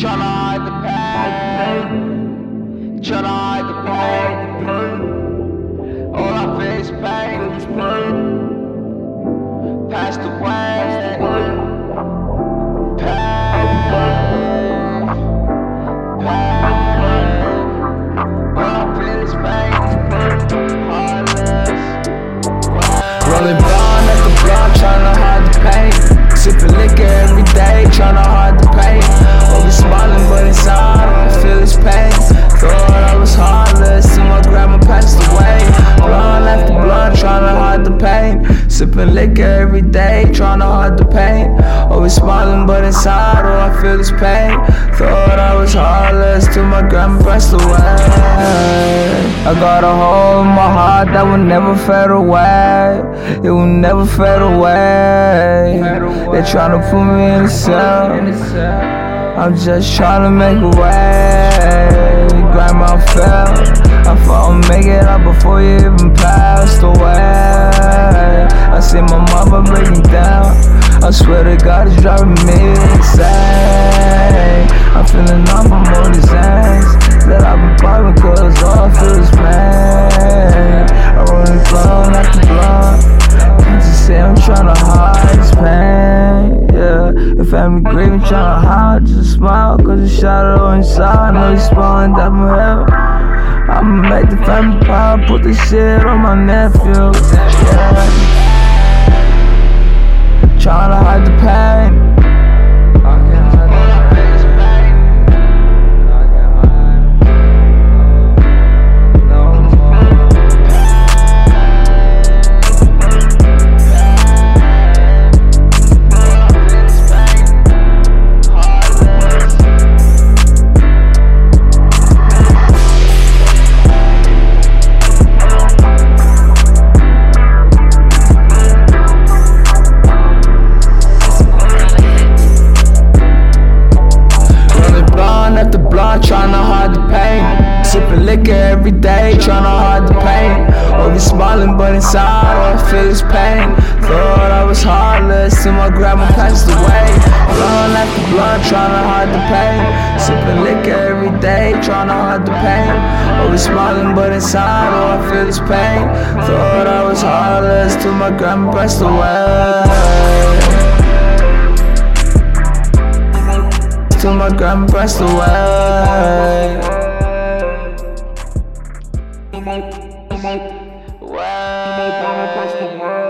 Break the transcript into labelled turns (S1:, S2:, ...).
S1: Chennai the pain, Chennai the pain, all I face pain is pain. Passed away, pain, pain, all I feel is pain is pain. Heartless,
S2: rolling blind at the block, tryna hide the pain, sipping liquor every day, tryna hide. Sipping liquor every day, trying to hide the pain. Always smiling, but inside oh, I feel this pain. Thought I was heartless till my grandma passed away. I got a hole in my heart that will never fade away. It will never fade away. They're trying to put me in a cell. I'm just trying to make a way. Grandma fell. I swear to God, it's driving me insane. I'm feeling numb from all these that I've been popping, cause all I feel is pain. I'm rolling blunt after blunt. Can't you say I'm tryna hide this pain? Yeah, if family grieving, tryna hide, just smile, cause the shadow inside. I know you smiling down from heaven. I'ma make the family proud, put the shit on my nephew. Yeah. Liquor every day, tryna hide the pain. Always smiling, but inside all I feel is pain. Thought I was heartless till my grandma passed away. Blunt after blunt, tryna hide the pain. Sipping liquor every day, tryna hide the pain. Always smiling, but inside all I feel is pain. Thought I was heartless till my grandma passed away. till my grandma passed away.
S1: Wow.